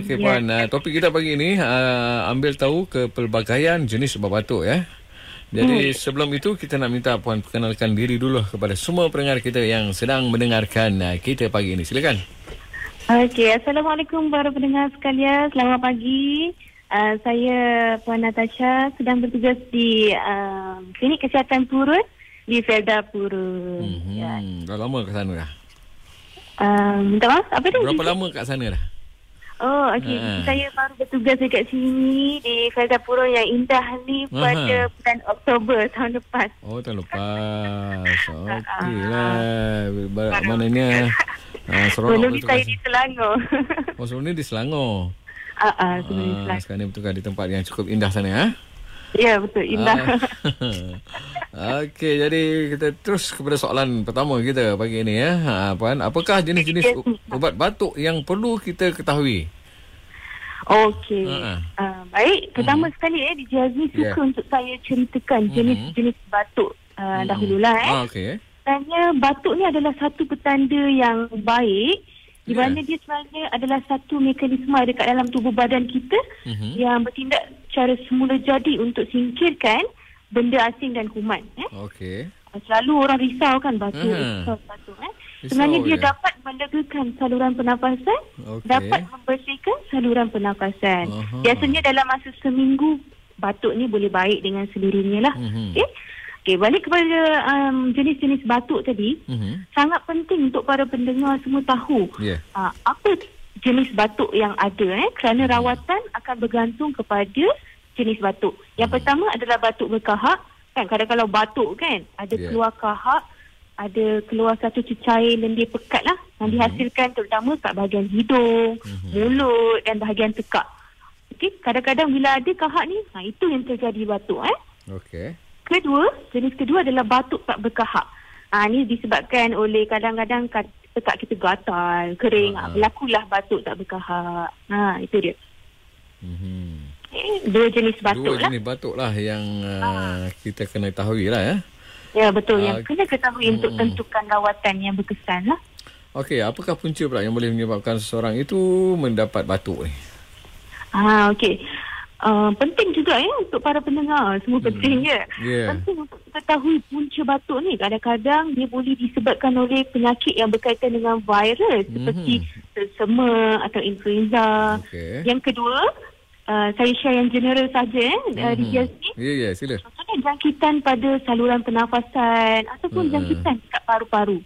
Okey puan, uh, topik kita pagi ini uh, ambil tahu kepelbagaian jenis ubat batuk ya. Jadi hmm. sebelum itu kita nak minta puan perkenalkan diri dulu kepada semua pendengar kita yang sedang mendengarkan uh, kita pagi ini. Silakan. Okey, Assalamualaikum para pendengar sekalian. Selamat pagi. Uh, saya Puan Natasha sedang bertugas di uh, Klinik Kesihatan Purut di Felda Purut. Hmm. Ya. Dah lama ke sana dah? Uh, minta maaf, apa tu? Berapa lama kat sana dah? Oh, okey. Ha. Saya baru bertugas dekat sini di Purut yang indah ni pada Aha. bulan Oktober tahun lepas. Oh, tahun lepas. Okey lah. Ba- Maknanya uh, seronok Sebelum ni saya di. Selangor. Oh, sebelum ni di Selangor. Ah, ah, sebelum di Ah, Selangor. sekarang ni betul di tempat yang cukup indah sana ya. Ya, betul. Indah. Ah. Okey, jadi kita terus kepada soalan pertama kita pagi ini ya. Ha, Puan, apakah jenis-jenis ubat batuk yang perlu kita ketahui? Okey. Ha-ha. Uh, baik, pertama Mhm. sekali eh di Jazmi suka Yeah. untuk saya ceritakan jenis-jenis batuk uh, Mhm. dahululah eh. Ah, okey. Sebenarnya batuk ni adalah satu petanda yang baik di mana dia sebenarnya adalah satu mekanisme dekat dalam tubuh badan kita Mhm. yang bertindak secara semula jadi untuk singkirkan benda asing dan kuman eh. Okey. Selalu orang risau kan batuk, Mhm. risau batuk eh. Risau Sebenarnya dia je. dapat melegakan saluran pernafasan, Okey. dapat membersihkan saluran pernafasan. Aha. Biasanya dalam masa seminggu batuk ni boleh baik dengan sendirinya lah. Mhm. Okey. Okey, balik kepada um, jenis-jenis batuk tadi, Mhm. sangat penting untuk para pendengar semua tahu Ya. uh, apa jenis batuk yang ada eh kerana rawatan akan bergantung kepada jenis batuk. Yang Hmm. pertama adalah batuk berkahak. Kan kadang kalau batuk kan ada Ya. keluar kahak, ada keluar satu cecair lendir pekat lah yang Mhm. dihasilkan terutama kat bahagian hidung, Mhm. mulut dan bahagian tekak. Okey, kadang-kadang bila ada kahak ni, ha, itu yang terjadi batuk eh. Okey. Kedua, jenis kedua adalah batuk tak berkahak. Ha, ini disebabkan oleh kadang-kadang tekak kita gatal, kering. Ha. Berlakulah batuk tak berkahak. Ha, itu dia. Mhm. Eh, dua jenis batuk Dua lah. jenis batuk lah yang uh, kita kena tahu lah ya. Ya, betul. Ah, Yang kena ketahui untuk hmm. tentukan rawatan yang berkesan lah. Okey, apakah punca pula yang boleh menyebabkan seseorang itu mendapat batuk ni? Ha, okey. Uh, penting juga ya untuk para pendengar. Semua Hmm. penting. Ya. Penting untuk kita tahu punca batuk ni. Kadang-kadang dia boleh disebabkan oleh penyakit yang berkaitan dengan virus. Mhm. Seperti selsema atau influenza. Okey. Yang kedua, uh, saya share yang general saja eh, uh, di. Ya, ya, sila. Contohnya jangkitan pada saluran pernafasan ataupun Mhm. jangkitan dekat paru-paru.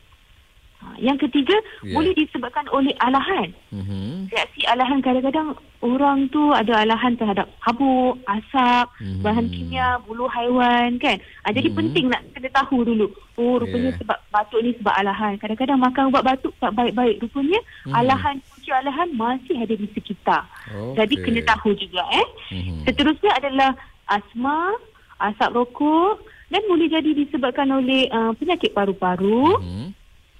Yang ketiga, Ya. boleh disebabkan oleh alahan. Mhm. Reaksi alahan kadang-kadang orang tu ada alahan terhadap habuk, asap, Mhm. bahan kimia, bulu haiwan kan. Ha, jadi Mhm. penting nak kena tahu dulu. Oh rupanya Yeah. sebab batuk ni sebab alahan. Kadang-kadang makan ubat batuk tak baik-baik. Rupanya Mhm. alahan, punca alahan masih ada di sekitar. Okey. Jadi kena tahu juga eh. Mhm. Seterusnya adalah asma, asap rokok dan boleh jadi disebabkan oleh uh, penyakit paru-paru Mhm.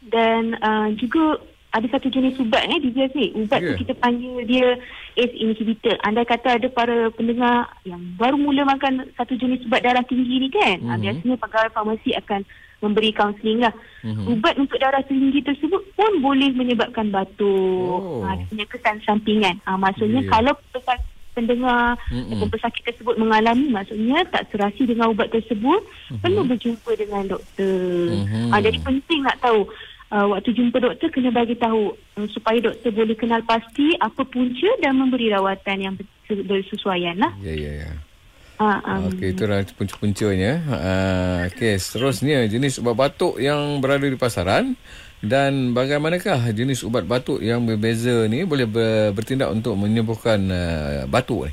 Dan uh, juga ada satu jenis ubat eh di ni. Ubat Ya. tu kita panggil dia ACE inhibitor. Andai kata ada para pendengar yang baru mula makan satu jenis ubat darah tinggi ni kan. Mm-hmm. Mhm. biasanya pegawai farmasi akan memberi kaunseling lah. Mhm. Ubat untuk darah tinggi tersebut pun boleh menyebabkan batuk. Oh. Ha, punya kesan sampingan. Ha, maksudnya Ya. kalau pesan pendengar Mm-mm. ataupun pesakit tersebut mengalami maksudnya tak serasi dengan ubat tersebut Mhm. perlu berjumpa dengan doktor. Mhm. Ha, jadi penting nak tahu uh, waktu jumpa doktor kena bagi tahu uh, supaya doktor boleh kenal pasti apa punca dan memberi rawatan yang berse- bersesuaian lah. Ya, ya, ya. Ha, um, Okey, itulah punca-puncanya. Uh, Okey, seterusnya jenis ubat batuk yang berada di pasaran dan bagaimanakah jenis ubat batuk yang berbeza ni boleh ber, bertindak untuk menyembuhkan uh, batuk ni?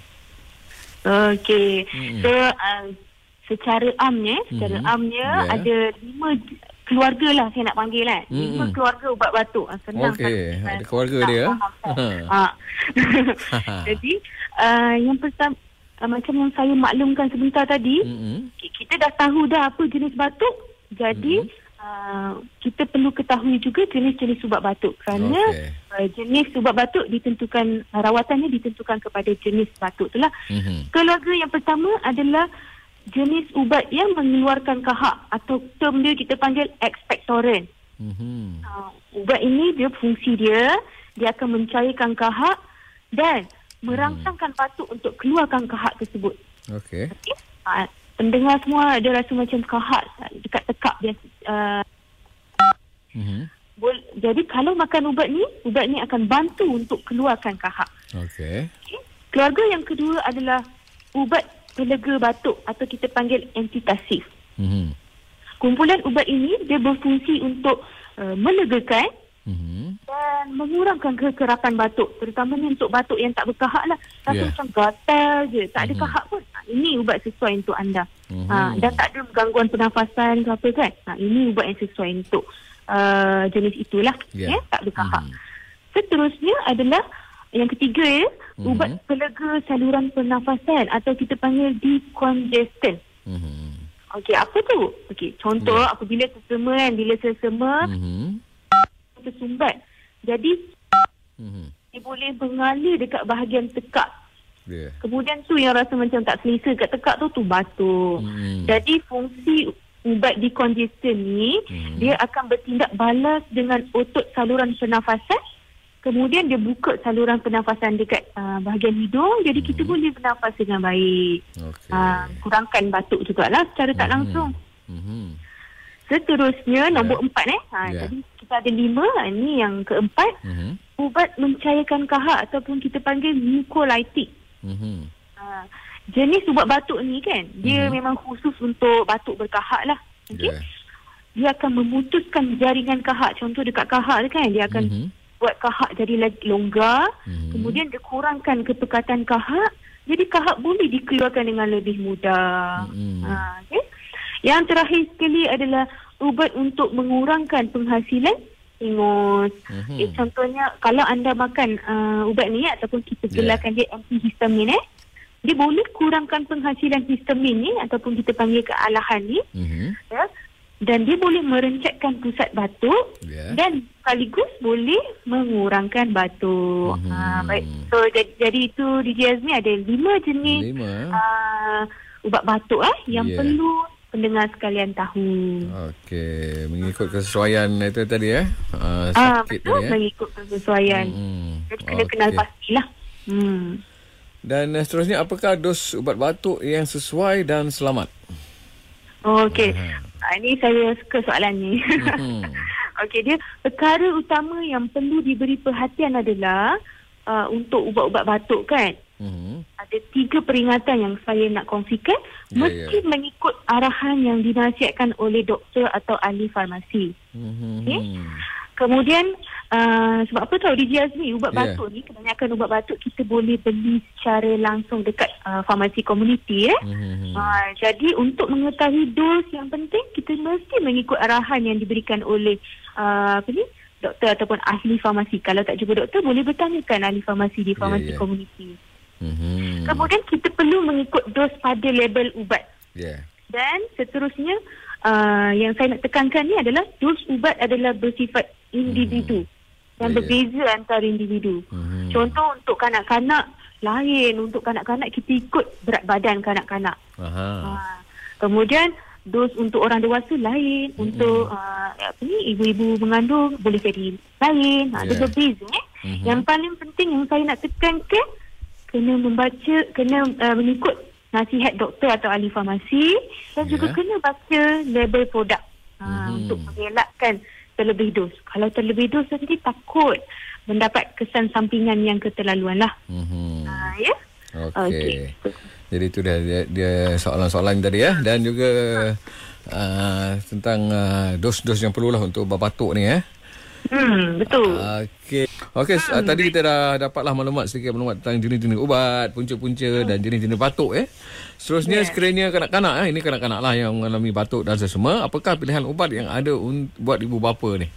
Okey. Mm-mm. So uh, secara amnya, secara Mhm. amnya Ya. ada lima keluarga lah saya nak panggil kan. Lima Mm-mm. keluarga ubat batuk. Ah, Senang Okey, kan? ada keluarga Tak dia. faham, kan? Ha. Jadi uh, yang pertama uh, macam yang saya maklumkan sebentar tadi, okay, kita dah tahu dah apa jenis batuk. Jadi uh, kita perlu ketahui juga jenis-jenis ubat batuk kerana Okey. uh, jenis ubat batuk ditentukan uh, rawatannya ditentukan kepada jenis batuk itulah. Mhm. Keluarga yang pertama adalah jenis ubat yang mengeluarkan kahak atau term dia kita panggil expectorant. Mhm. Uh, ubat ini dia fungsi dia dia akan mencairkan kahak dan merangsangkan batuk untuk keluarkan kahak tersebut. Okey. Okay? Uh, pendengar semua ada rasa macam kahak dekat tekak dia. Uh, Mhm. bol- jadi kalau makan ubat ni, ubat ni akan bantu untuk keluarkan kahak. Okey. Okay? Keluarga yang kedua adalah ubat pelega batuk atau kita panggil antitasif. Mhm. Kumpulan ubat ini dia berfungsi untuk uh, melegakan Mhm. dan mengurangkan kekerapan batuk terutamanya untuk batuk yang tak berkahak lah rasa Ya. macam gatal je tak ada Mhm. kahak pun ha, ini ubat sesuai untuk anda Mhm. ha, dan tak ada gangguan pernafasan ke apa kan ha, ini ubat yang sesuai untuk uh, jenis itulah Ya. ya. tak berkahak Mhm. seterusnya adalah yang ketiga ya Mhm. ubat pelega saluran pernafasan atau kita panggil decongestant Mhm. Okey, apa tu? Okey, contoh Ya. apabila sesama kan, bila sesama Mhm. tersumbat. Jadi Mhm. dia boleh mengalir dekat bahagian tekak. Ya. Kemudian tu yang rasa macam tak selesa kat tekak tu tu batuk. Mhm. Jadi fungsi ubat decongestant ni Mhm. dia akan bertindak balas dengan otot saluran pernafasan. Kemudian dia buka saluran pernafasan dekat uh, bahagian hidung. Jadi kita Mhm. boleh bernafas dengan baik. Okey. Uh, kurangkan batuk jugalah secara tak Mhm. langsung. Mhm. Seterusnya nombor Ya. empat eh. Ha, Ya. Jadi kita ada lima. Ha, Ini yang keempat. Mhm. Ubat mencairkan kahak ataupun kita panggil mucolytic. Mhm. Ha, jenis ubat batuk ni kan, dia Mhm. memang khusus untuk batuk berkahak lah. Okay? Ya. Dia akan memutuskan jaringan kahak. Contoh dekat kahak tu kan, dia akan Mhm. Buat kahak jadi lagi longgar. Mhm. Kemudian dia kurangkan kepekatan kahak. Jadi kahak boleh dikeluarkan dengan lebih mudah. Mhm. Ha, okay? Yang terakhir sekali adalah ubat untuk mengurangkan penghasilan ingus. Mhm. Eh, contohnya kalau anda makan uh, ubat ni ataupun kita Ya. gelarkan dia antihistamin eh, dia boleh kurangkan penghasilan histamin ni ataupun kita panggil kealahan ni Mhm. ya. Dan dia boleh merencatkan pusat batuk Ya. dan sekaligus boleh mengurangkan batuk. Mhm. Ha, baik. So jadi, jadi itu di Jazmi ada lima jenis Lima. uh, ubat batuk eh yang Ya. perlu pendengar sekalian tahu. Okey, mengikut kesesuaian itu tadi eh. Uh, Ah sakit betul tadi eh. mengikut kesesuaian. Mhm. Jadi kena kenal Okey. pastilah. Hmm. Dan uh, seterusnya apakah dos ubat batuk yang sesuai dan selamat? Okey. Aha. Ah, ini saya suka soalan ni. Mhm. Okey, dia perkara utama yang perlu diberi perhatian adalah uh, untuk ubat-ubat batuk kan. Mhm. Ada tiga peringatan yang saya nak kongsikan. Ya, Mesti ya. mengikut arahan yang dinasihatkan oleh doktor atau ahli farmasi. Mhm. Okey. Kemudian uh, sebab apa tahu di Jazmi ubat Ya. batuk ni kebanyakan ubat batuk kita boleh beli secara langsung dekat uh, farmasi komuniti eh. Mhm. Ha, jadi untuk mengetahui dos yang penting kita mesti mengikut arahan yang diberikan oleh uh, apa ni doktor ataupun ahli farmasi. Kalau tak jumpa doktor boleh bertanyakan ahli farmasi di farmasi ya. komuniti. Mhm. Kemudian kita perlu mengikut dos pada label ubat. Ya. Dan seterusnya uh, yang saya nak tekankan ni adalah dos ubat adalah bersifat individu dan Ya, ya. berbeza antara individu. Mhm. Contoh untuk kanak-kanak lain, untuk kanak-kanak kita ikut berat badan kanak-kanak. Aha. Ha. Kemudian dos untuk orang dewasa lain, Mm-mm. untuk uh, apa ni ibu-ibu mengandung boleh jadi lain. Ha, Dia Yeah. berbeza eh. Mhm. Yang paling penting yang saya nak tekankan kena membaca, kena uh, mengikut nasihat doktor atau ahli farmasi dan juga Yeah. kena baca label produk ha, Mhm. untuk mengelakkan terlebih dos. Kalau terlebih dos nanti takut mendapat kesan sampingan yang keterlaluan lah. Mhm. Ha, ya? Okey. Jadi itu dia, dia, dia soalan-soalan tadi ya dan juga uh, tentang uh, dos-dos yang perlulah untuk ubat batuk ni eh. Hmm, betul. Okey. Okey, uh, tadi kita dah dapatlah maklumat sedikit maklumat tentang jenis-jenis ubat, punca-punca dan jenis-jenis batuk eh. Seterusnya Yeah. sekiranya kanak-kanak eh, ini kanak-kanak lah yang mengalami batuk dan sesama, apakah pilihan ubat yang ada un- buat ibu bapa ni?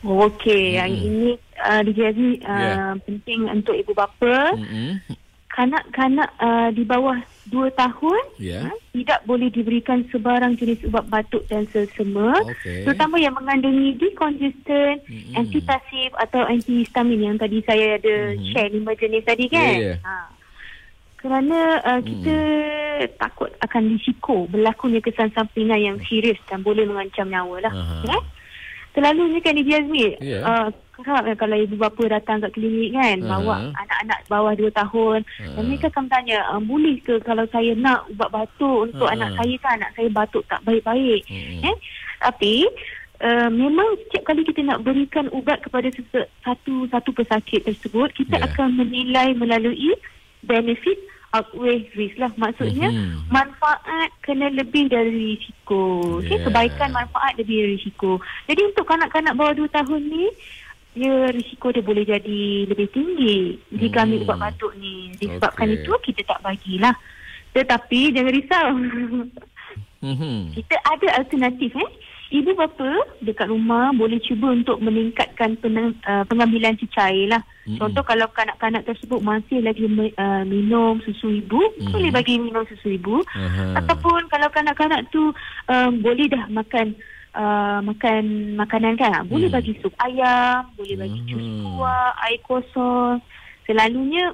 Okey, yang ini uh, dijadi uh, Yeah. penting untuk ibu bapa. Hmm. Kanak-kanak uh, di bawah 2 tahun Ya. uh, tidak boleh diberikan sebarang jenis ubat batuk dan selsema. Okey. Terutama yang mengandungi decongestant, Mm-mm. antitasif atau antihistamin yang tadi saya ada Mhm. share lima jenis tadi kan. Ya, ya. Ha. Kerana uh, kita takut akan risiko berlakunya kesan sampingan yang serius dan boleh mengancam nyawa lah. Aha. Ya? Selalunya kan di Jazmi, Ya. uh, kerap ya kalau ibu bapa datang kat klinik kan Aha. bawa anak-anak bawah 2 tahun dan mereka akan bertanya uh, boleh ke kalau saya nak ubat batuk untuk Aha. anak saya kan anak saya batuk tak baik-baik Mm-mm. eh tapi Uh, memang setiap kali kita nak berikan ubat kepada satu satu pesakit tersebut kita Ya. akan menilai melalui benefit outweigh risk lah maksudnya Mhm. manfaat kena lebih dari risiko okay? Yeah. kebaikan manfaat lebih dari risiko jadi untuk kanak-kanak bawah 2 tahun ni ya risiko dia boleh jadi lebih tinggi jika ambil Hmm. ubat batuk ni disebabkan Okey. itu kita tak bagilah tetapi jangan risau Mhm. kita ada alternatif eh ibu bapa dekat rumah boleh cuba untuk meningkatkan penang, uh, pengambilan cecair lah Mm-mm. contoh kalau kanak-kanak tersebut masih lagi uh, minum susu ibu Mhm. boleh bagi minum susu ibu Aha. Ataupun kalau kanak-kanak tu um, boleh dah makan uh, makan makanan kan, boleh Hmm. bagi sup ayam, boleh bagi jus Hmm. buah, air kosong. Selalunya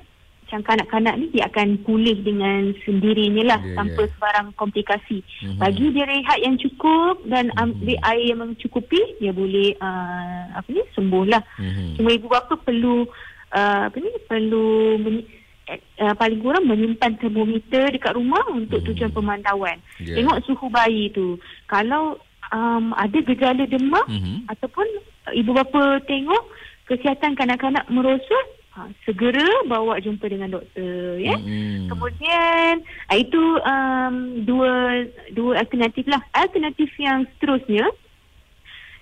macam kanak-kanak ni dia akan pulih dengan sendirinya lah Ya, tanpa ya. sebarang komplikasi. Mhm. Bagi dia rehat yang cukup dan Hmm. ambil air yang mencukupi, dia boleh uh, apa ni sembuh lah. Mhm. Cuma ibu bapa perlu uh, apa ni perlu men, uh, paling kurang menyimpan termometer dekat rumah untuk Hmm. tujuan pemantauan. Ya. Tengok suhu bayi tu. Kalau um, ada gejala demam Mhm. ataupun ibu bapa tengok kesihatan kanak-kanak merosot, ha, segera bawa jumpa dengan doktor ya. Mhm. Kemudian ah, itu um, dua dua alternatif lah. Alternatif yang seterusnya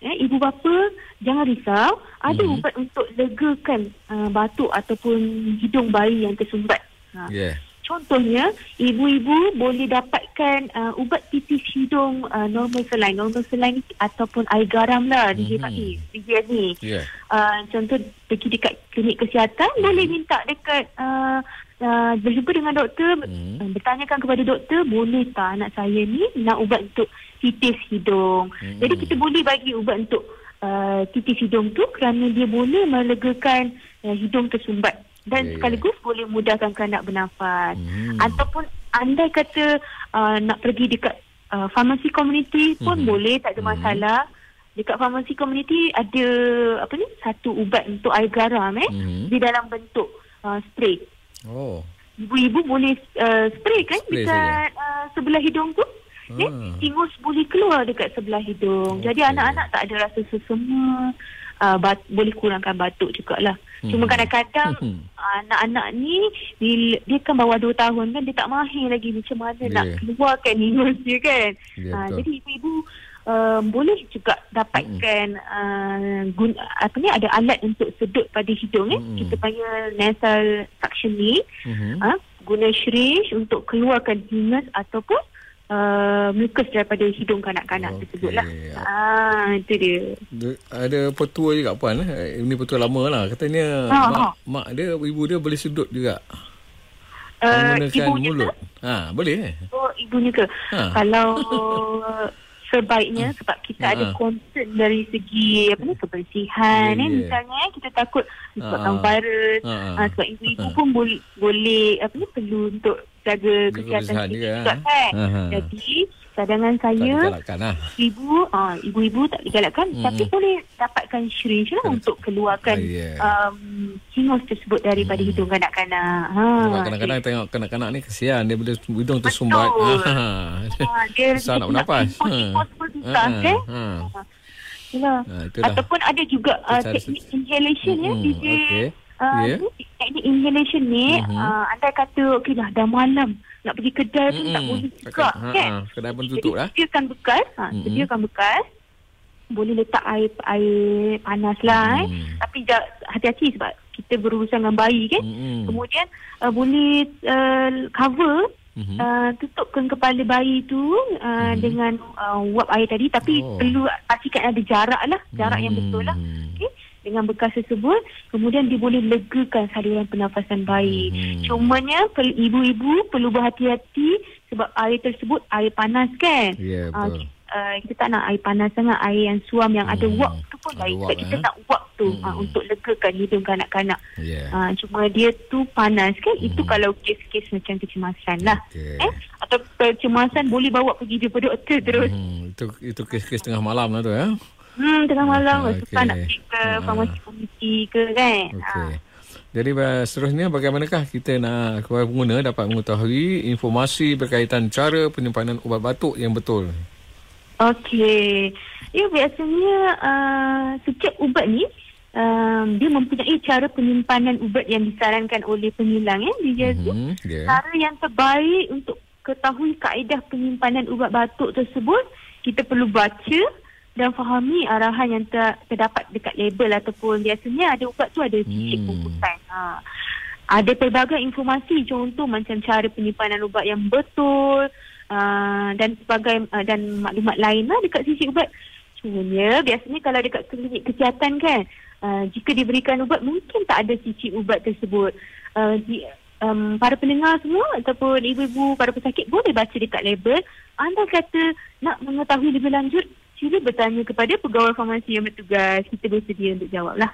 eh, ibu bapa jangan risau, ada Mhm. ubat untuk legakan uh, batuk ataupun hidung bayi yang tersumbat. Ha. Ya. Contohnya, ibu-ibu boleh dapatkan uh, ubat tipis hidung uh, normal saline. Normal saline ataupun air garam lah di mm DJN ni. Ya. Uh, contoh pergi dekat klinik kesihatan Mhm. boleh minta dekat uh, uh, berjumpa dengan doktor uh, bertanyakan kepada doktor boleh tak anak saya ni nak ubat untuk titis hidung. Mhm. Jadi kita boleh bagi ubat untuk uh, titis hidung tu kerana dia boleh melegakan uh, hidung tersumbat dan Ya, ya. sekaligus boleh mudahkan kanak bernafas. Mhm. Ataupun andai kata uh, nak pergi dekat uh, farmasi komuniti pun Mhm. boleh tak ada Mhm. masalah. Dekat farmasi komuniti ada apa ni satu ubat untuk air garam eh Mhm. di dalam bentuk uh, spray. Oh. Ibu-ibu boleh uh, spray kan Spray dekat uh, sebelah hidung tu. Eh, Ah. tingus boleh keluar dekat sebelah hidung. Jadi Okey. anak-anak tak ada rasa sesama. Uh, bat, boleh kurangkan batuk jugalah. Cuma Mhm. kadang-kadang Mhm. anak-anak ni bila, dia kan bawah 2 tahun kan dia tak mahir lagi macam mana Ya. nak keluarkan hingus dia kan. Ya, Ah, betul. jadi ibu-ibu um, boleh juga dapatkan uh, guna, apa ni ada alat untuk sedut pada hidung eh. Mm-mm. Kita panggil nasal suctioning. Mhm. Ah, guna syringe untuk keluarkan hingus ataupun uh, mucus daripada hidung kanak-kanak Okey. tersebut lah. Ah, itu dia. Ada petua juga puan eh. Ini petua lama lah. Katanya Ha, mak, ha. mak dia, ibu dia boleh sedut juga. Uh, Menggunakan ibunya mulut. ke? Ha, boleh eh? Oh, ibunya ke? Ha. Kalau sebaiknya sebab kita Ha. ada concern dari segi apa ni kebersihan eh ya. misalnya eh, kita takut disebabkan Ha. virus Ha. ha, sebab ibu-ibu Ha. pun boleh boleh apa ni perlu untuk jaga kesihatan kita juga, juga ha. kan. Ha, ha. Jadi cadangan saya lah. ibu ah ibu-ibu tak digalakkan Mm-mm. tapi boleh dapatkan syringe lah Kena- untuk keluarkan Ah, ya. um, hingus tersebut daripada Mm. hidung kanak-kanak. Ha. Sebab kadang-kadang tengok kanak-kanak ni kesian. Dia bila hidung tersumbat. Betul. Ha. Dia Susah nak bernafas. susah Ha, kan. ha. Itulah. Ha, itulah. Ataupun ada juga uh, teknik inhalation ya Mm-mm, DJ. okey. Uh, ni Teknik inhalation ni Mhm. uh, andai kata okey dah dah malam nak pergi kedai pun tak Mm-mm. boleh juga ha, kan. ha. Kedai pun tutup lah. Sediakan bekas, ha, Mm-mm. sediakan bekas. Boleh letak air air panas lah eh. Mm. Tapi ja- hati-hati sebab kita berurusan dengan bayi kan. Mm-mm. Kemudian uh, boleh uh, cover Mhm. uh, tutupkan kepala bayi tu uh, Mhm. dengan uh, wap air tadi tapi Oh. perlu pastikan ada jarak lah jarak yang betul lah Hmm. okay? Dengan bekas tersebut kemudian dia boleh legakan saluran pernafasan bayi Mhm. cumanya ibu-ibu perlu berhati-hati sebab air tersebut air panas kan Ah, betul. ki- uh, kita tak nak air panas sangat air yang suam yang ada Hmm. wap tu pun Ada baik sebab kita eh. nak wap tu Hmm. ah, untuk legakan hidung kanak-kanak Ya. Ah, cuma dia tu panas kan itu Mhm. kalau kes-kes macam kecemasan lah Okey. eh atau kecemasan boleh bawa pergi jumpa doktor terus Hmm, itu itu kes-kes tengah malam lah tu ya. Hmm, tengah malam Ah, okay. suka nak okey. pergi ke Ah. farmasi-farmasi ke kan. Okey. Jadi uh, seterusnya bagaimanakah kita nak kepada pengguna dapat mengetahui informasi berkaitan cara penyimpanan ubat batuk yang betul? Okey. Ya biasanya uh, setiap ubat ni um, dia mempunyai cara penyimpanan ubat yang disarankan oleh pengilang ya di Jazu. Mhm, ya. Cara yang terbaik untuk ketahui kaedah penyimpanan ubat batuk tersebut kita perlu baca dan fahami arahan yang ter, terdapat dekat label ataupun biasanya ada ubat tu ada Hmm. bungkusan. Ha. Ada pelbagai informasi contoh macam cara penyimpanan ubat yang betul uh, dan sebagai uh, dan maklumat lain lah dekat sisi ubat. Cumanya biasanya kalau dekat klinik kesihatan kan uh, jika diberikan ubat mungkin tak ada sisi ubat tersebut. Uh, di, um, para pendengar semua ataupun ibu-ibu para pesakit boleh baca dekat label. Anda kata nak mengetahui lebih lanjut sila bertanya kepada pegawai farmasi yang bertugas. Kita bersedia untuk jawab lah.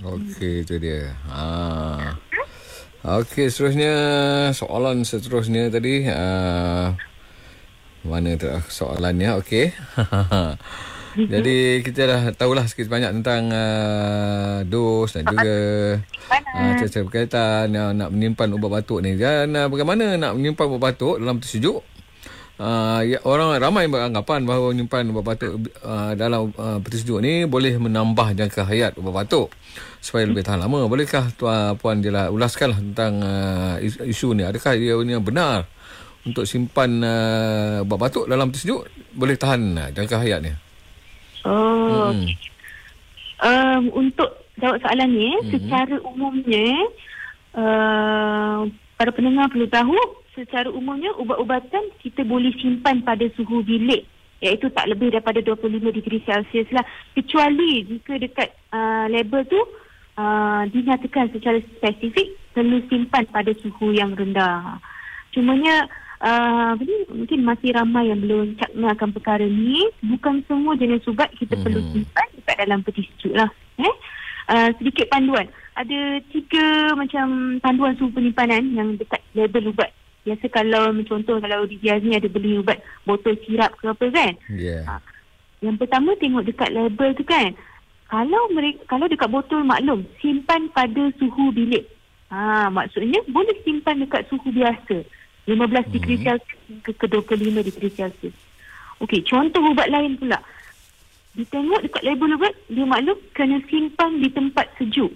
Okey, itu dia. Ha. Okey, seterusnya soalan seterusnya tadi uh, mana tu soalannya? Okey. Jadi kita dah tahulah sikit banyak tentang uh, dos dan juga uh, cara berkaitan uh, nak menyimpan ubat batuk ni. Dan uh, bagaimana nak menyimpan ubat batuk dalam tersejuk? Uh, ya, orang ramai beranggapan bahawa menyimpan ubat batuk uh, dalam uh, peti sejuk ni boleh menambah jangka hayat ubat batuk supaya lebih tahan lama. Bolehkah tuan puan jelah ulaskanlah tentang uh, isu, ni? Adakah ia ini yang benar untuk simpan uh, ubat batuk dalam peti sejuk boleh tahan uh, jangka hayatnya? Oh, Hmm. um, untuk jawab soalan ni, Mhm. hmm. secara umumnya, uh, para pendengar perlu tahu, secara umumnya ubat-ubatan kita boleh simpan pada suhu bilik iaitu tak lebih daripada 25 degree Celsius lah. Kecuali jika dekat uh, label tu uh, dinyatakan secara spesifik perlu simpan pada suhu yang rendah. Cumanya uh, mungkin masih ramai yang belum cakna akan perkara ni. Bukan semua jenis ubat kita Mhm. perlu simpan dekat dalam peti sejuk lah. Eh? Uh, sedikit panduan. Ada tiga macam panduan suhu penyimpanan yang dekat label ubat. Biasa kalau contoh kalau di Jazz ni ada beli ubat botol sirap ke apa kan. Yeah. Yang pertama tengok dekat label tu kan. Kalau mereka, kalau dekat botol maklum simpan pada suhu bilik. Ha maksudnya boleh simpan dekat suhu biasa. 15 degree Mhm. Celsius hingga ke 25 degree Celsius. Okey, contoh ubat lain pula. Ditengok dekat label ubat, dia maklum kena simpan di tempat sejuk.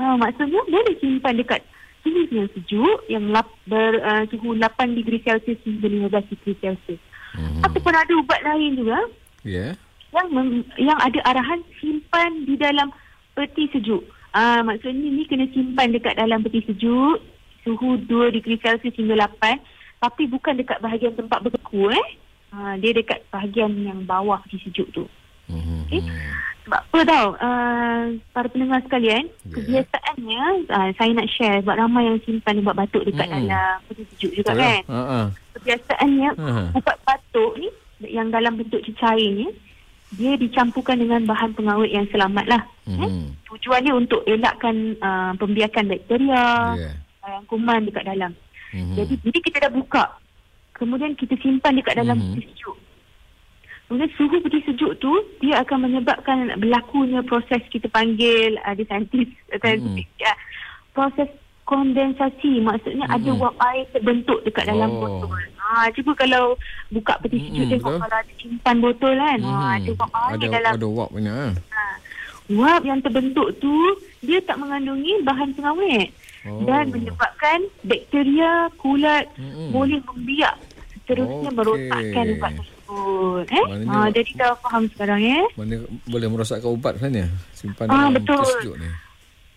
Ha, maksudnya boleh simpan dekat suhu yang sejuk yang lap, ber, uh, suhu 8 degree Celsius hingga 15 degree Celsius. Mhm. Ataupun ada ubat lain juga Ya. yang mem, yang ada arahan simpan di dalam peti sejuk. Ah maksudnya ni kena simpan dekat dalam peti sejuk suhu 2 degree Celsius hingga 8 tapi bukan dekat bahagian tempat berbeku eh. Ah dia dekat bahagian yang bawah peti sejuk tu. Mhm. Eh? Sebab apa tau uh, para pendengar sekalian Ya. kebiasaannya uh, saya nak share sebab ramai yang simpan ubat batuk dekat Mm-mm. dalam peti sejuk juga Betul. kan. Ah. Kebiasaannya Ha. ubat batuk ni yang dalam bentuk cecair ni dia dicampurkan dengan bahan pengawet yang selamat lah. Eh? Mhm. Tujuannya untuk elakkan uh, pembiakan bakteria, Ya. uh, kuman dekat dalam. Mhm. Jadi bila kita dah buka, kemudian kita simpan dekat dalam Mhm. peti sejuk. Kemudian suhu peti sejuk tu dia akan menyebabkan berlakunya proses kita panggil ada saintis saintifik ya. Proses kondensasi maksudnya Mhm. ada wap air terbentuk dekat dalam Oh. botol. Ha cuba kalau buka peti sejuk Mhm, tengok kalau ada simpan botol kan. Ha Mhm. ada wap air ada, dalam ada wap punya. ah. Ha. Wap yang terbentuk tu dia tak mengandungi bahan pengawet Oh. dan menyebabkan bakteria kulat Mm-mm. boleh membiak seterusnya Okey. merosakkan ubat tersebut. Eh? Maknanya- Ha, jadi dah faham sekarang eh? Mana boleh merosakkan ubat sebenarnya simpan Ah, dalam betul. peti sejuk ni.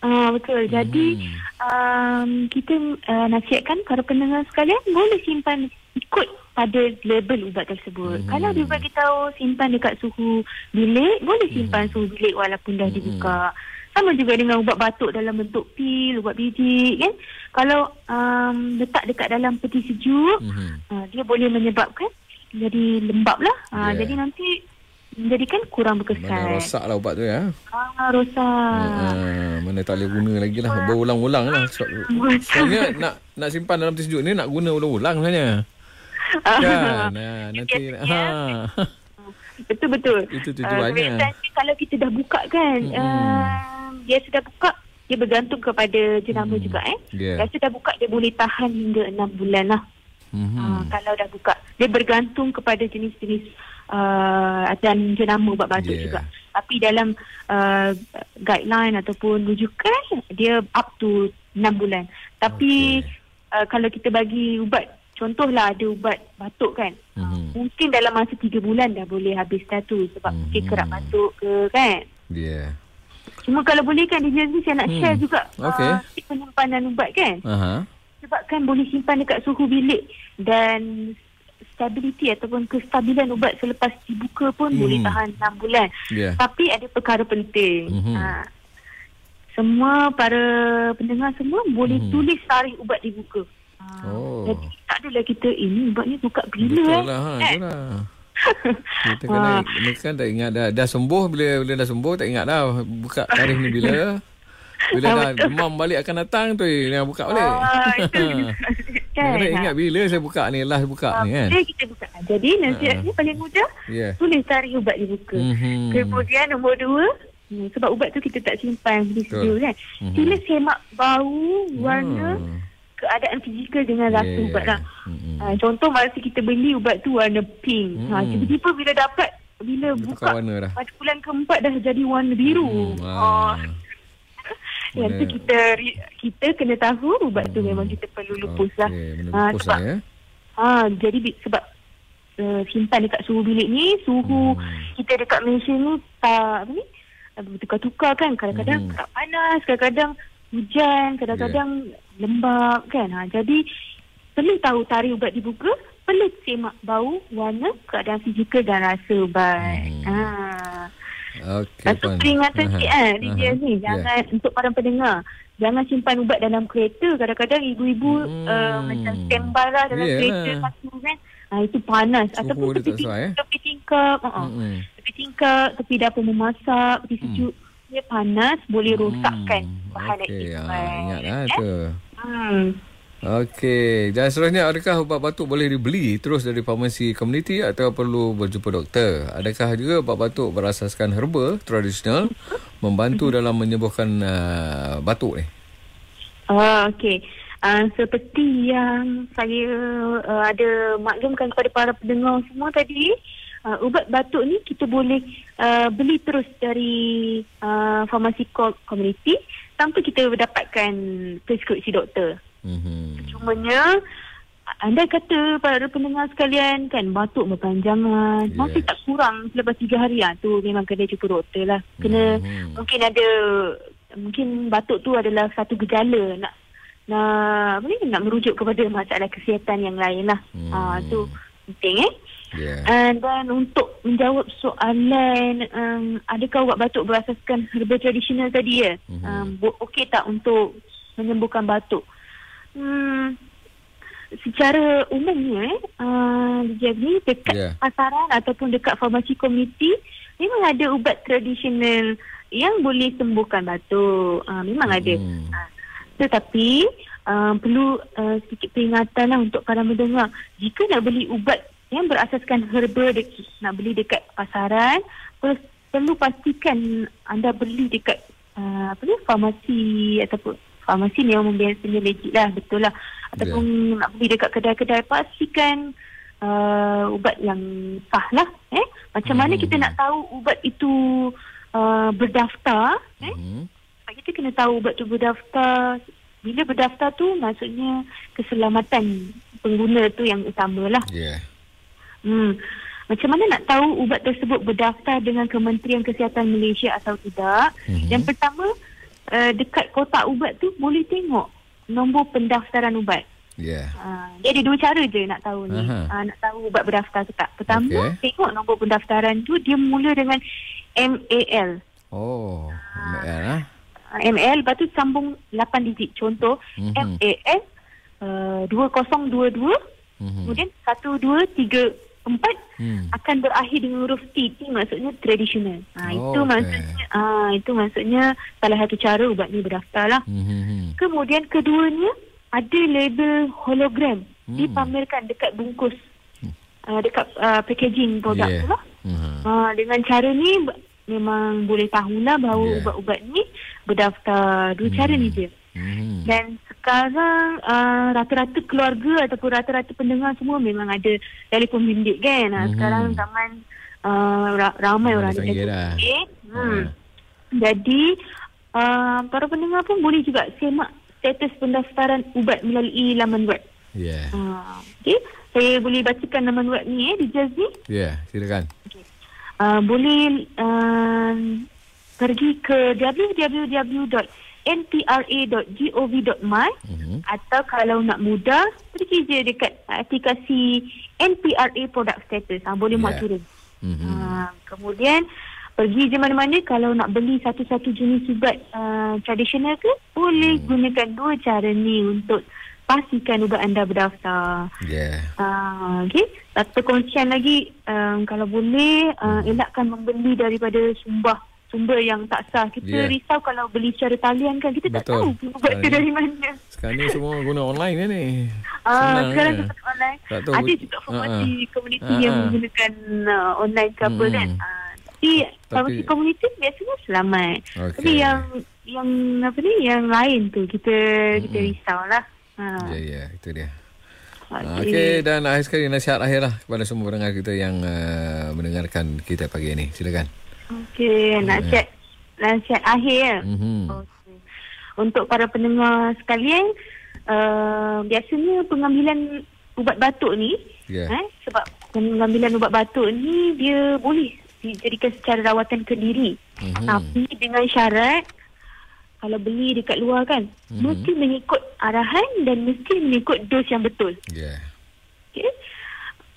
Ah betul. Jadi Hmm. um, kita uh, nasihatkan para pendengar sekalian boleh simpan ikut pada label ubat tersebut. Mhm. Kalau dia bagi tahu simpan dekat suhu bilik, boleh simpan suhu bilik walaupun dah Mhm. dibuka. Sama juga dengan ubat batuk dalam bentuk pil, ubat biji kan. Kalau um, letak dekat dalam peti sejuk, Mhm. uh, dia boleh menyebabkan jadi lembab lah. Uh, Yeah. Jadi nanti menjadikan kurang Mana berkesan. rosak lah ubat tu ya. Ah, rosak. Ah, mana tak boleh guna lagi lah. Berulang-ulang lah. So, sebenarnya nak nak simpan dalam sejuk ni nak guna ulang-ulang sebenarnya. Kan? Ha, nanti ha. Betul betul. Itu Uh, tujuannya. kebiasaannya kalau kita dah buka kan, Mm-mm. uh, dia sudah buka, dia bergantung kepada jenama Mm. juga eh. Ya. Rasa dah buka dia boleh tahan hingga 6 bulan lah. Mhm. Uh, kalau dah buka. Dia bergantung kepada jenis-jenis uh, dan jenama ubat batuk Yeah. juga. Tapi dalam uh, guideline ataupun rujukan dia up to 6 bulan. Tapi Okey. uh, kalau kita bagi ubat contohlah ada ubat batuk kan. Mhm. mungkin dalam masa 3 bulan dah boleh habis dah tu sebab Mhm. mungkin kerap batuk ke kan. Ya. Cuma kalau boleh kan dia ni saya nak Hmm. share juga Okey. uh, penyimpanan ubat kan. Aha. Sebab kan boleh simpan dekat suhu bilik dan stability ataupun kestabilan ubat selepas dibuka pun Hmm. boleh tahan 6 bulan. Ya. Tapi ada perkara penting. Mhm. Ha. Semua para pendengar semua boleh Mhm. tulis tarikh ubat dibuka. Ha. Oh. Jadi tak adalah kita ini ubat ni buka bila Betul eh. lah. Ha, Eh. itulah. Kita kena, ni kan tak ingat dah, dah sembuh bila bila dah sembuh tak ingat dah buka tarikh ni bila. Bila Ah, dah demam balik akan datang tu yang buka balik. Itu kan. Kena Ha. ingat bila saya buka ni last buka Ah, ni kan. Bila kita buka. Jadi nasihatnya paling mudah Ya. tulis tarikh ubat dibuka. Mhm. Kemudian nombor dua, hmm, sebab ubat tu kita tak simpan di studio kan. Mhm. Sila semak bau, warna, Hmm. keadaan fizikal dengan rasa Yeah. ubat lah. Mhm. Ha, contoh masa kita beli ubat tu warna pink. Ha, Hmm. tiba-tiba bila dapat, bila Dia buka warna dah. pada bulan keempat dah jadi warna biru. Hmm. Ha, Ah. Yang tu kita kita kena tahu ubat tu Hmm. memang kita perlu lupus lah. Benda Ah, lupus sebab- lah ya. Ha, jadi sebab uh, simpan dekat suhu bilik ni, suhu Hmm. kita dekat Malaysia ni tak apa ni? uh, Bertukar-tukar kan. Kadang-kadang Hmm. kerap panas, kadang-kadang hujan, kadang-kadang lembab kan. Ha, jadi perlu tahu tarikh ubat dibuka, perlu semak bau, warna, keadaan fizikal dan rasa ubat. Hmm. Ha. Okey, Satu Puan. peringatan sikit eh, DJ Aha. ni. Jangan untuk para pendengar. Jangan simpan ubat dalam kereta. Kadang-kadang ibu-ibu Hmm. uh, macam standby lah dalam Yelah. kereta satu kan. Ha, itu panas. Suhu Ataupun dia tak tepi, sesuai, eh? tepi tingkap. Uh-uh. Mm-mm. Tepi tingkap, tepi dapur memasak, tepi sejuk. Dia panas, boleh rosakkan Hmm. bahan Okey, aktif. ah, ingatlah Eh? tu. Hmm. Okey, dan seterusnya adakah ubat batuk boleh dibeli terus dari farmasi komuniti atau perlu berjumpa doktor? Adakah juga ubat batuk berasaskan herba tradisional membantu dalam menyembuhkan uh, batuk ni? Ah, okey. Uh, seperti yang saya uh, ada maklumkan kepada para pendengar semua tadi, uh, ubat batuk ni kita boleh uh, beli terus dari uh, farmasi ko- komuniti tanpa kita dapatkan preskripsi doktor. Mhm. Cumanya anda kata para pendengar sekalian kan batuk berpanjangan Yes. masih tak kurang selepas tiga hari ah tu memang kena jumpa doktor lah kena Mhm. mungkin ada mungkin batuk tu adalah satu gejala nak nak apa ni nak merujuk kepada masalah kesihatan yang lain lah Hmm. ah tu penting eh Ya. And dan untuk menjawab soalan um, adakah ubat batuk berasaskan herba tradisional tadi ya? Mhm. Um, okey tak untuk menyembuhkan batuk? Hmm, secara umumnya eh, uh, jadi dekat Ya. pasaran ataupun dekat farmasi komuniti memang ada ubat tradisional yang boleh sembuhkan batuk. Uh, memang ada. Hmm. Uh, tetapi uh, perlu uh, sedikit peringatan lah untuk para mendengar. Jika nak beli ubat yang berasaskan herba de- nak beli dekat pasaran, perlu, perlu pastikan anda beli dekat uh, apa ni farmasi ataupun farmasi ni yang biasanya legit lah betul lah ataupun nak beli dekat kedai-kedai pastikan uh, ubat yang sah lah eh macam mana Hmm. kita nak tahu ubat itu uh, berdaftar eh sebab kita kena tahu ubat tu berdaftar bila berdaftar tu maksudnya keselamatan pengguna tu yang utama lah Ya. Hmm. Macam mana nak tahu ubat tersebut berdaftar dengan Kementerian Kesihatan Malaysia atau tidak? Mhm. Yang pertama, uh, dekat kotak ubat tu boleh tengok nombor pendaftaran ubat. Ya. Uh, dia ada dua cara je nak tahu ni. Aha. Uh, nak tahu ubat berdaftar ke tak. Pertama, Okey. tengok nombor pendaftaran tu dia mula dengan MAL. Oh, ML lah. Uh, MAL lepas tu sambung 8 digit. Contoh, Mhm. MAL uh, 2022 Mhm. kemudian 1234 Hmm. akan berakhir dengan huruf T. T maksudnya tradisional. Ha, Oh, itu okey. maksudnya ah itu maksudnya salah satu cara ubat ni berdaftar lah. Mhm. Kemudian keduanya ada label hologram Hmm. dipamerkan dekat bungkus uh, dekat uh, packaging produk Yeah. tu lah. Mhm. Uh, dengan cara ni memang boleh tahulah bahawa Yeah. ubat-ubat ni berdaftar. Dua cara ni je. Mhm. Dan sekarang uh, rata-rata keluarga ataupun rata-rata pendengar semua memang ada telefon bimbit kan. Mhm. Sekarang zaman uh, ra- ramai orang ada telefon dah. bimbit. Hmm. Ah. Jadi uh, para pendengar pun boleh juga semak status pendaftaran ubat melalui laman web. Ya. Uh, okay. Saya boleh bacakan laman web ni eh, di Jazz ni. Ya, silakan. Uh, boleh uh, pergi ke www.npra.gov.my Mhm. atau kalau nak mudah pergi je dekat aplikasi NPRA Product Status. Ha, boleh Yeah. yeah. turun. Mhm. Ha, kemudian pergi je mana-mana kalau nak beli satu-satu jenis ubat uh, tradisional ke boleh Hmm. gunakan dua cara ni untuk pastikan ubat anda berdaftar. Ya. Uh, okay. Satu perkongsian lagi um, kalau boleh uh, Hmm. elakkan membeli daripada sumbah sumber yang tak sah. Kita Yeah. risau kalau beli secara talian kan kita tak Betul. tahu ubat tu dari mana. Sekarang ni semua guna online kan ni. Ah, sekarang kita online. Tak tahu. Ada juga formasi Ah, ah. komuniti Ah, yang ah. menggunakan uh, online ke apa Hmm. kan. Uh, tapi formasi komuniti biasanya selamat. Okey. Tapi yang yang apa ni yang lain tu kita kita Hmm. risaulah. Ha. Ya, ya, itu dia. Okey. Dan akhir sekali nasihat akhir lah kepada semua pendengar kita yang uh, mendengarkan kita pagi ini. Silakan. Okey, nasihat nasihat akhir ya. Mhm. Okey. Untuk para pendengar sekalian, uh, biasanya pengambilan ubat batuk ni, Ya. eh, sebab pengambilan ubat batuk ni dia boleh dijadikan secara rawatan kendiri. Mhm. Tapi dengan syarat kalau beli dekat luar kan, Mhm. mesti mengikut arahan dan mesti mengikut dos yang betul. Ya. Okey.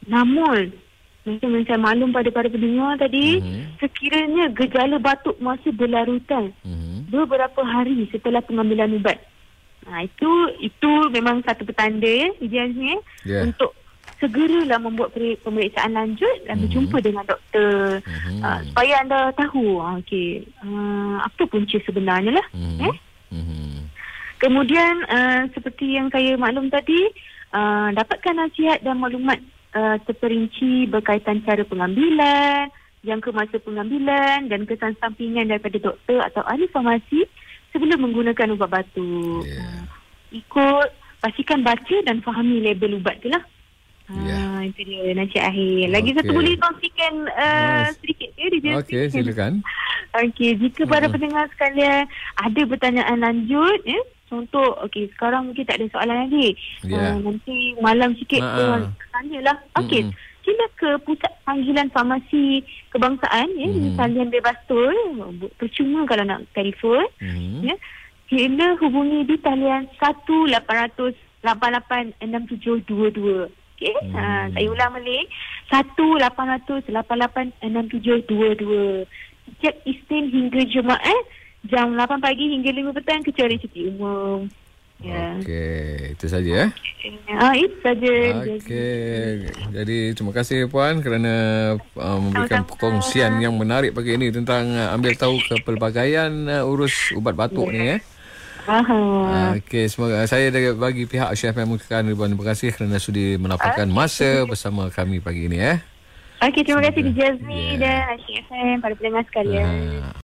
Namun macam yang saya maklum pada para pendengar tadi, Mhm. sekiranya gejala batuk masih berlarutan Mhm. beberapa hari setelah pengambilan ubat. Ha, itu itu memang satu petanda ya, eh, Ya. untuk segeralah membuat pemeriksaan lanjut dan Mhm. berjumpa dengan doktor Mhm. uh, supaya anda tahu uh, okey uh, apa punca sebenarnya lah. Mhm. Eh? Mhm. Kemudian uh, seperti yang saya maklum tadi, uh, dapatkan nasihat dan maklumat uh, terperinci berkaitan cara pengambilan, jangka masa pengambilan dan kesan sampingan daripada doktor atau ahli farmasi sebelum menggunakan ubat batuk. Ya. Uh, ikut, pastikan baca dan fahami label ubat tu lah. Ya. Ah, itu dia nasihat akhir. Lagi satu Okey. boleh kongsikan uh, Mas. sedikit ya di Okey, silakan. Okey, jika para Mm-mm. pendengar sekalian ada pertanyaan lanjut, ya, contoh, okey, sekarang mungkin tak ada soalan lagi. Ya. Uh, nanti malam sikit Ha-ha. uh, tanyalah. Okey, Mm-mm. sila ke pusat panggilan farmasi kebangsaan, ya, Mhm. mm. salian bebas tol. Percuma kalau nak telefon. Mhm. Ya. Sila hubungi di talian 1800 886722. Okey, Hmm. ha, saya ulang balik. 1800 886722. Setiap Isnin hingga Jumaat jam 8 pagi hingga 5 petang kecuali cuti umum. Ya. Okey, itu saja eh. Ah, itu saja. Okey. Jadi terima kasih puan kerana uh, memberikan perkongsian yang menarik pagi ini tentang uh, ambil tahu kepelbagaian uh, urus ubat batuk ni eh. Aha. Okey, semoga saya dari bagi pihak Chef mengucapkan ribuan terima kasih kerana sudi menapakkan masa bersama kami pagi ini eh. Okey, terima kasih di Jazmi Ya. dan Asyik FM para pendengar sekalian. Uh,